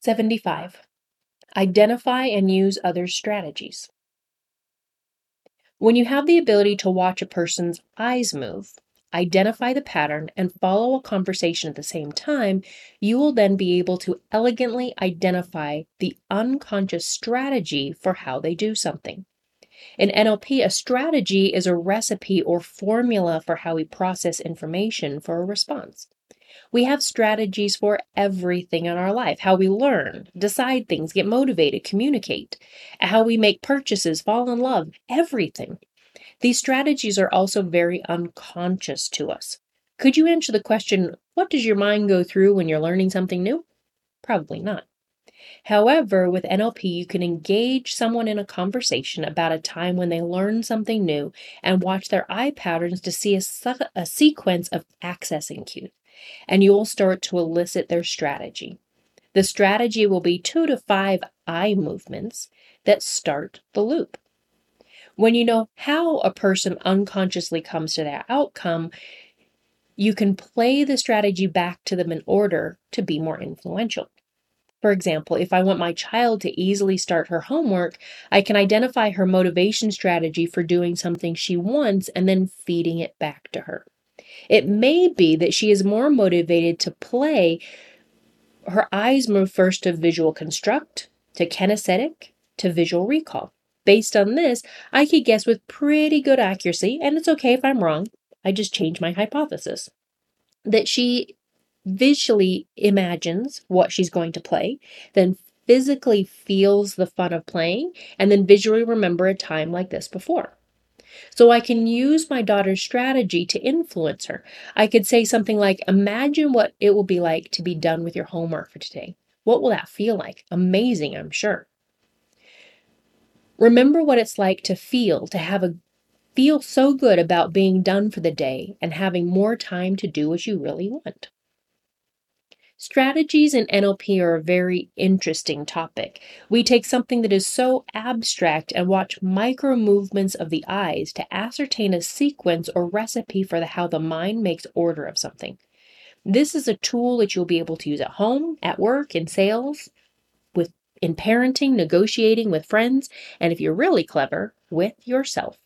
75. Identify and use others' strategies. When you have the ability to watch a person's eyes move, identify the pattern, and follow a conversation at the same time, you will then be able to elegantly identify the unconscious strategy for how they do something. In NLP, a strategy is a recipe or formula for how we process information for a response. We have strategies for everything in our life how we learn, decide things, get motivated, communicate, how we make purchases, fall in love, everything. These strategies are also very unconscious to us. Could you answer the question, what does your mind go through when you're learning something new? Probably not. However, with NLP, you can engage someone in a conversation about a time when they learned something new and watch their eye patterns to see a, a sequence of accessing cues and you will start to elicit their strategy. The strategy will be two to five eye movements that start the loop. When you know how a person unconsciously comes to that outcome, you can play the strategy back to them in order to be more influential. For example, if I want my child to easily start her homework, I can identify her motivation strategy for doing something she wants and then feeding it back to her. It may be that she is more motivated to play. Her eyes move first to visual construct, to kinesthetic, to visual recall. Based on this, I could guess with pretty good accuracy, and it's okay if I'm wrong, I just change my hypothesis, that she visually imagines what she's going to play, then physically feels the fun of playing, and then visually remember a time like this before. So I can use my daughter's strategy to influence her. I could say something like, Imagine what it will be like to be done with your homework for today. What will that feel like? Amazing, I'm sure. Remember what it's like to feel, to have a feel so good about being done for the day and having more time to do what you really want. Strategies in NLP are a very interesting topic. We take something that is so abstract and watch micro movements of the eyes to ascertain a sequence or recipe for the, how the mind makes order of something. This is a tool that you'll be able to use at home, at work, in sales, with in parenting, negotiating with friends, and if you're really clever, with yourself.